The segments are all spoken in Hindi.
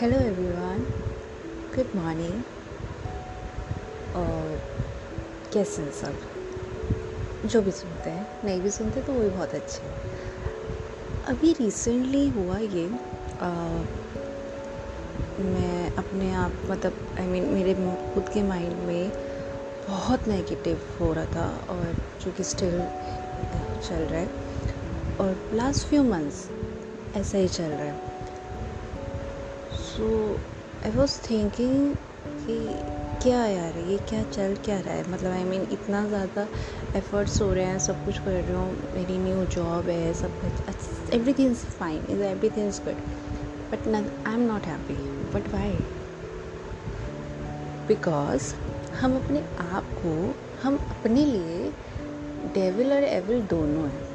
हेलो एवरीवन गुड मॉर्निंग और कैसे हैं सब। जो भी सुनते हैं नहीं भी सुनते तो वो भी बहुत अच्छे हैं। अभी रिसेंटली हुआ ये आ, मैं अपने आप मतलब आई I मीन mean, मेरे खुद के माइंड में बहुत नेगेटिव हो रहा था और जो कि स्टिल चल रहा है। और लास्ट फ्यू मंथ्स ऐसा ही चल रहा है। सो आई वॉज़ थिंकिंग कि क्या यार ये क्या चल क्या रहा है? मतलब आई I मीन mean, इतना ज़्यादा एफर्ट्स हो रहे हैं सब कुछ कर रही हूँ मेरी न्यू जॉब है सब कुछ। Everything is fine is everything is good but I am not happy but why because हम अपने आप को हम अपने लिए डेविल और एविल दोनों हैं।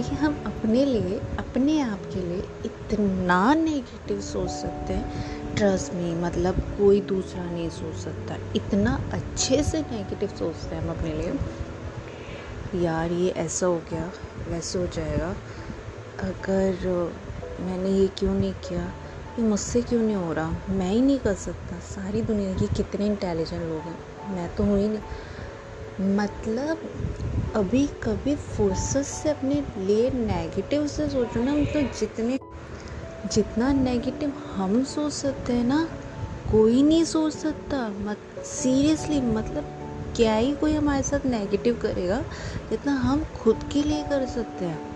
क्योंकि हम अपने लिए, अपने आप के लिए इतना नेगेटिव सोच सकते हैं। ट्रस्ट में मतलब कोई दूसरा नहीं सोच सकता। इतना अच्छे से नेगेटिव सोचते हैं हम अपने लिए। यार, ये ऐसा हो गया, वैसे हो जाएगा। अगर मैंने ये क्यों नहीं किया? ये मुझसे क्यों नहीं हो रहा? मैं ही नहीं कर सकता। सारी दुनिया के कितने इंटेलिजेंट लोग हैं। मैं तो हूँ ही नहीं। मतलब अभी कभी फोर्सेस से अपने लिए नेगेटिव से सोचना मतलब जितने जितना नेगेटिव हम सोच सकते हैं ना, कोई नहीं सोच सकता। मत सीरियसली मतलब क्या ही कोई हमारे साथ नेगेटिव करेगा, जितना हम खुद के लिए कर सकते हैं।